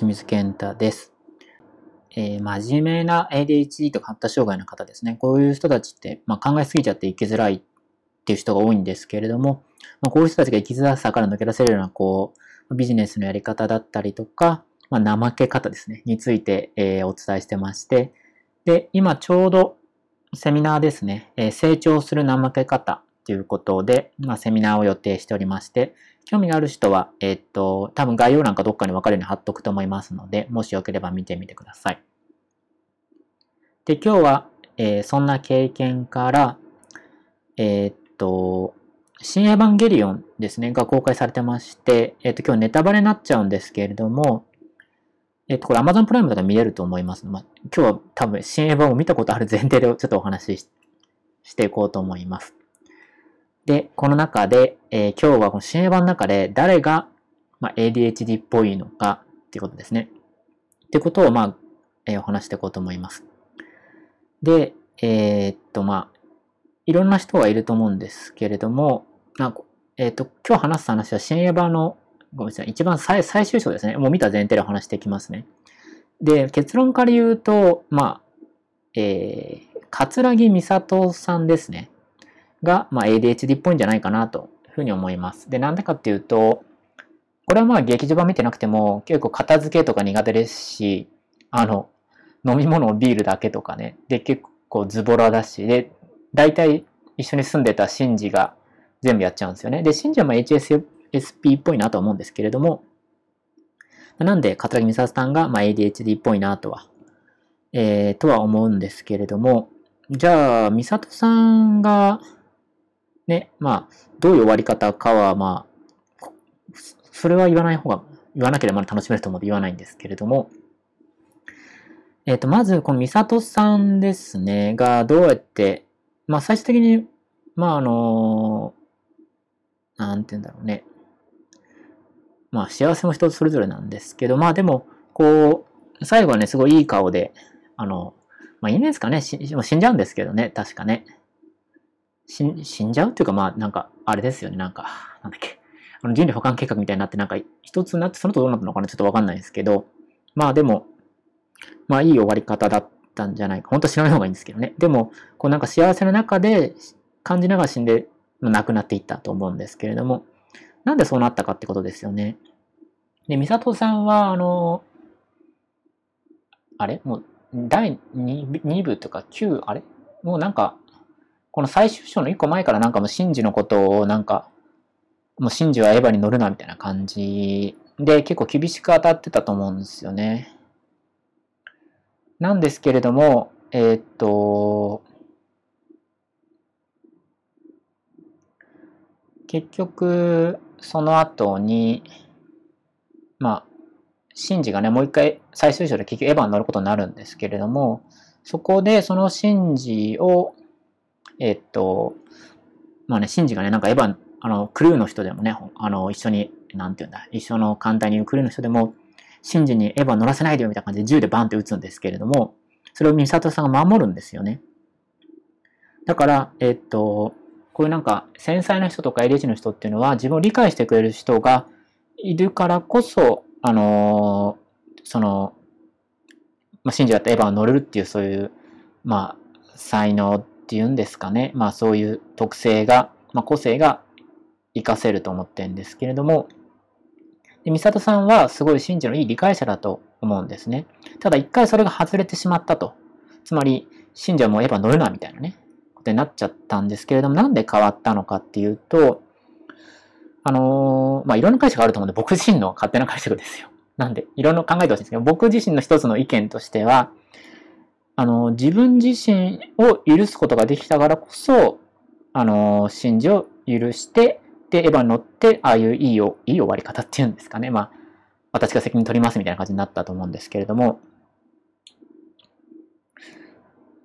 清水健太です。えー、真面目な ADHD とか発達障害の方ですね。こういう人たちって、まあ、考えすぎちゃって生きづらいっていう人が多いんですけれども、まあ、こういう人たちが生きづらさから抜け出せるような、こう、ビジネスのやり方だったりとか、まあ、怠け方ですね、について、えー、お伝えしてまして、で、今ちょうどセミナーですね、えー、成長する怠け方ということで、まあ、セミナーを予定しておりまして、興味がある人は、えっと、多分概要欄かどっかに分かるように貼っとくと思いますので、もしよければ見てみてください。で、今日は、えー、そんな経験から、えー、っと、新エヴァンゲリオンですね、が公開されてまして、えっと、今日ネタバレになっちゃうんですけれども、えっと、これ Amazon プライムだと見れると思います。まあ、今日は多分新エヴァを見たことある前提でちょっとお話ししていこうと思います。で、この中で、えー、今日はこの新エヴァの中で誰が、まあ、ADHD っぽいのかっていうことですね。ってことを、まあ、えー、お話していこうと思います。で、えー、っと、まあ、いろんな人がいると思うんですけれども、あえっと、今日話す話は新エヴァのごめんなさい。一番最最終章ですね。もう見た前提でお話していきますね。で、結論から言うと、まあ、えー、桂木美里さんですね。が、まあ、ADHD っぽいんじゃないかなというふうに思います。で、なんでかっていうと、これはまあ劇場版見てなくても結構片付けとか苦手ですし、あの、飲み物をビールだけとかね、で結構ズボラだし、で、大体一緒に住んでたシンジが全部やっちゃうんですよね。で、シンジはまあ HSP っぽいなと思うんですけれども、なんで、桂木美里さんが、まあ、ADHD っぽいなとは、えー、とは思うんですけれども、じゃあ、美里さんが、ね、まあ、どういう終わり方かは、まあ、それは言わない方が、言わなければまだ楽しめると思うので言わないんですけれども、えっ、ー、と、まず、この美里さんですね、が、どうやって、まあ、最終的に、まあ、あのなんて言うんだろうね。まあ幸せも人それぞれなんですけど、まあでも、こう、最後はね、すごいいい顔で、あの、まあいいんですかね、死んじゃうんですけどね、確かね。死んじゃうっていうか、まあなんか、あれですよね、なんか、なんだっけ。あの人類保管計画みたいになって、なんか一つになって、その後どうなったのかなちょっとわかんないですけど、まあでも、まあいい終わり方だったんじゃないか。本当知らない方がいいんですけどね。でも、こうなんか幸せの中で感じながら死んで、亡くなっていったと思うんですけれども、なんでそうなったかってことですよね。で、美里さんは、あの、あれ？もう、第 2, 2部とか9、あれ？もうなんか、この最終章の1個前からなんかもうシンジのことをなんか、もうシンジはエヴァに乗るなみたいな感じで結構厳しく当たってたと思うんですよね。なんですけれども、えー、っと、結局、その後に、まあ、シンジがね、もう一回最終章で結局エヴァに乗ることになるんですけれども、そこでそのシンジを、えっと、まあね、シンジがね、なんかエヴァン、あの、クルーの人でもね、あの、一緒に、なんていうんだ、一緒の艦隊にいるクルーの人でも、シンジにエヴァ乗らせないでよみたいな感じで銃でバンって撃つんですけれども、それをミサトさんが守るんですよね。だから、えっと、こういうなんか繊細な人とか ADHD の人っていうのは自分を理解してくれる人がいるからこそ、あのー、その、まあ、信者だったエヴァを乗れるっていうそういう、まあ、才能っていうんですかね。まあそういう特性が、まあ個性が活かせると思ってるんですけれども、で、美里さんはすごい信者のいい理解者だと思うんですね。ただ一回それが外れてしまったと。つまり、信者もエヴァ乗るなみたいなね。ことになっちゃったんですけれども、なんで変わったのかっていうと、あのー、まあ、いろんな解釈があると思うんで、僕自身の勝手な解釈ですよ。なんで、いろんな考えてほしいんですけど、僕自身の一つの意見としては、あの、自分自身を許すことができたからこそ、あのー、信じを許して、で、エヴァに乗って、ああいういいよ、いい終わり方っていうんですかね。まあ、私が責任取りますみたいな感じになったと思うんですけれども。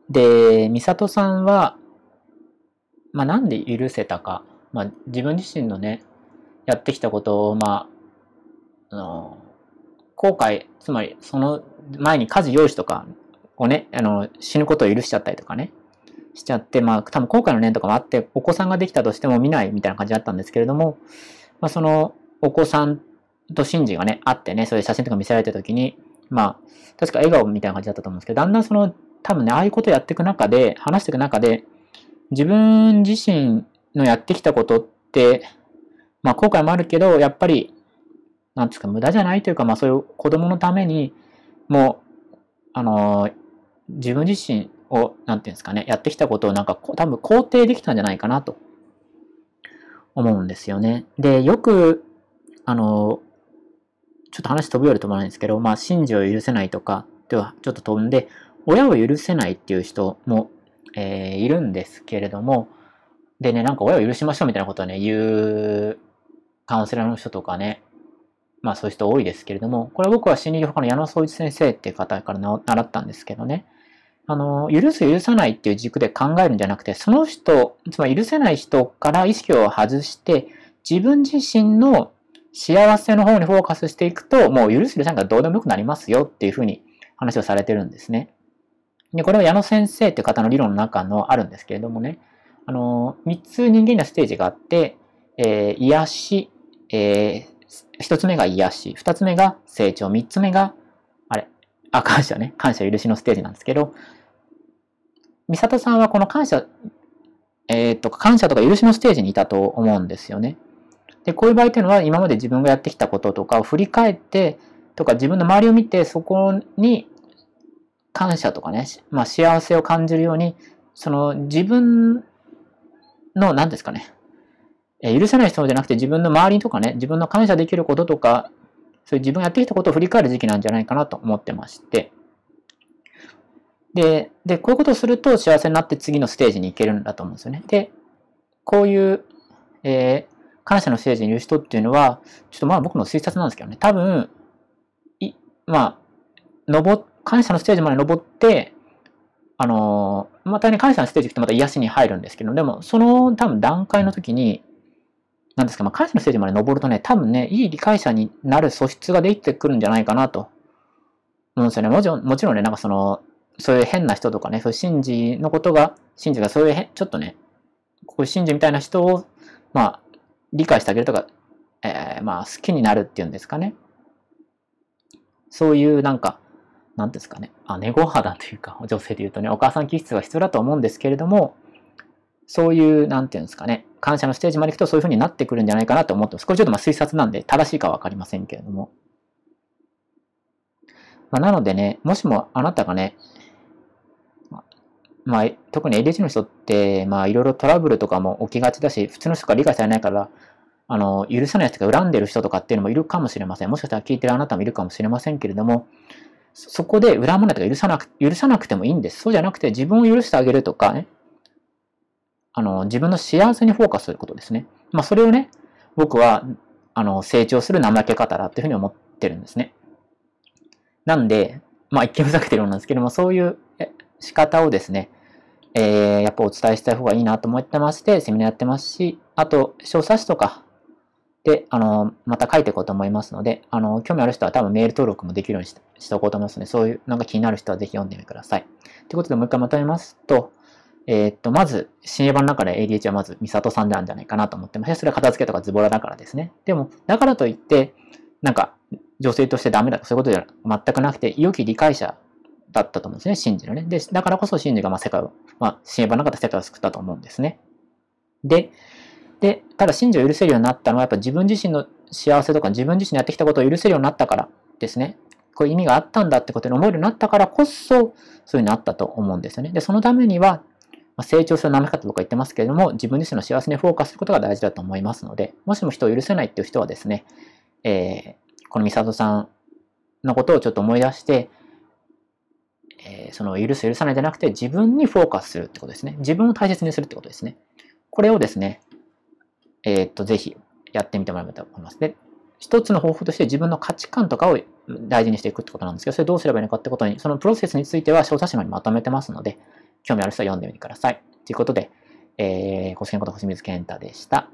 で、美里さんは、まあ、なんで許せたか、まあ、自分自身のね、やってきたことを、まあ、あの、後悔、つまり、その前に家事用意とかをね、あの、死ぬことを許しちゃったりとかね、しちゃって、まあ、多分後悔の念とかもあって、お子さんができたとしても見ないみたいな感じだったんですけれども、まあ、その、お子さんとシンジがね、会ってね、そういう写真とか見せられた時に、まあ、確か笑顔みたいな感じだったと思うんですけど、だんだんその、多分ね、ああいうことをやっていく中で、話していく中で、自分自身のやってきたことって、まあ後悔もあるけど、やっぱり、なんですか、無駄じゃないというか、まあそういう子供のために、もう、あのー、自分自身を、なんていうんですかね、やってきたことをなんか多分肯定できたんじゃないかなと思うんですよね。で、よく、あの、ちょっと話飛ぶより飛ばないんですけど、まあ、信じを許せないとかではちょっと飛んで、親を許せないっていう人も、えー、いるんですけれども、でね、なんか親を許しましょうみたいなことをね、言うカウンセラーの人とかね、まあそういう人多いですけれども、これは僕は心理療法科の矢野総一先生っていう方から習ったんですけどね、あの、許す許さないっていう軸で考えるんじゃなくて、その人、つまり許せない人から意識を外して、自分自身の幸せの方にフォーカスしていくと、もう許す許さないがどうでもよくなりますよっていうふうに話をされてるんですね。で、これは矢野先生っていう方の理論の中のあるんですけれどもね、あの、3つ人間のステージがあって、えー、癒し、えー、1つ目が癒し、2つ目が成長、3つ目が、あ、感謝ね、感謝許しのステージなんですけど、美里さんはこの感謝、えー、っと、感謝とか許しのステージにいたと思うんですよね。で、こういう場合っていうのは今まで自分がやってきたこととかを振り返って、とか自分の周りを見てそこに感謝とかね、まあ幸せを感じるように、その自分の、何ですかね、許せない人じゃなくて自分の周りとかね、自分の感謝できることとか、そういう自分がやってきたことを振り返る時期なんじゃないかなと思ってまして、で、で、こういうことをすると幸せになって次のステージに行けるんだと思うんですよね。で、こういう、えー、感謝のステージにいる人っていうのは、ちょっとまあ僕の推察なんですけどね、多分、い、まあ、登、感謝のステージまで登って、あのー、またね、感謝のステージ行くとまた癒しに入るんですけど、でも、その多分段階の時に、なんですか、まあ、感謝のステージまで登るとね、多分ね、いい理解者になる素質ができてくるんじゃないかなと思うんですよね。もちろん、もちろんね、なんかその、そういう変な人とかね、そういう神事のことが、神事がそういうちょっとね、こういう神事みたいな人を、まあ、理解してあげるとか、えー、まあ、好きになるっていうんですかね。そういうなんか、なんですかね、姉御肌というか、女性で言うとね、お母さん気質が必要だと思うんですけれども、そういう、なんていうんですかね、感謝のステージまで行くとそういう風になってくるんじゃないかなと思ってます。これちょっとまあ推察なんで正しいかはわかりませんけれども。まあ、なのでね、もしもあなたがね、まあ、特に ADHD の人って、まあ、いろいろトラブルとかも起きがちだし、普通の人が理解されないから、あの、許さない人が恨んでる人とかっていうのもいるかもしれません。もしかしたら聞いてるあなたもいるかもしれませんけれども、そこで恨まないとか許さなく、許さなくてもいいんです。そうじゃなくて自分を許してあげるとかね、あの、自分の幸せにフォーカスすることですね。まあ、それをね、僕は、あの、成長する怠け方だっていうふうに思ってるんですね。なんで、まあ、一見ふざけてるようなんですけども、そういう仕方をですね、えー、やっぱお伝えしたい方がいいなと思ってまして、セミナーやってますし、あと、小冊子とかで、あの、また書いていこうと思いますので、あの、興味ある人は多分メール登録もできるようにしておこうと思いますので、そういう、なんか気になる人はぜひ読んでみてください。ということで、もう一回まとめますと、えー、っと、まず、新英版の中で ADH はまず、ミサトさんであるんじゃないかなと思ってまして、それは片付けとかズボラだからですね。でも、だからといって、なんか、女性としてダメだとそういうことでは全くなくて、良き理解者だったと思うんですね、真珠のね。で、だからこそ真珠がまあ世界を、まあ、新エヴァの中で世界を救ったと思うんですね。で、で、ただ真珠を許せるようになったのは、やっぱ自分自身の幸せとか自分自身のやってきたことを許せるようになったからですね。こういう意味があったんだってことに思えるようになったからこそ、そういうふうになったと思うんですよね。で、そのためには、ま成長する舐め方とか言ってますけれども、自分自身の幸せにフォーカスすることが大事だと思いますので、もしも人を許せないっていう人はですね、えー、このミサトさんのことをちょっと思い出して、えー、その許す許さないじゃなくて自分にフォーカスするってことですね。自分を大切にするってことですね。これをですね、えー、っと、ぜひやってみてもらえばと思います。で、一つの方法として自分の価値観とかを大事にしていくってことなんですけど、それどうすればいいのかってことに、そのプロセスについては小冊子のにまとめてますので、興味ある人は読んでみてください。ということで、えー、ご視聴のこと星水健太でした。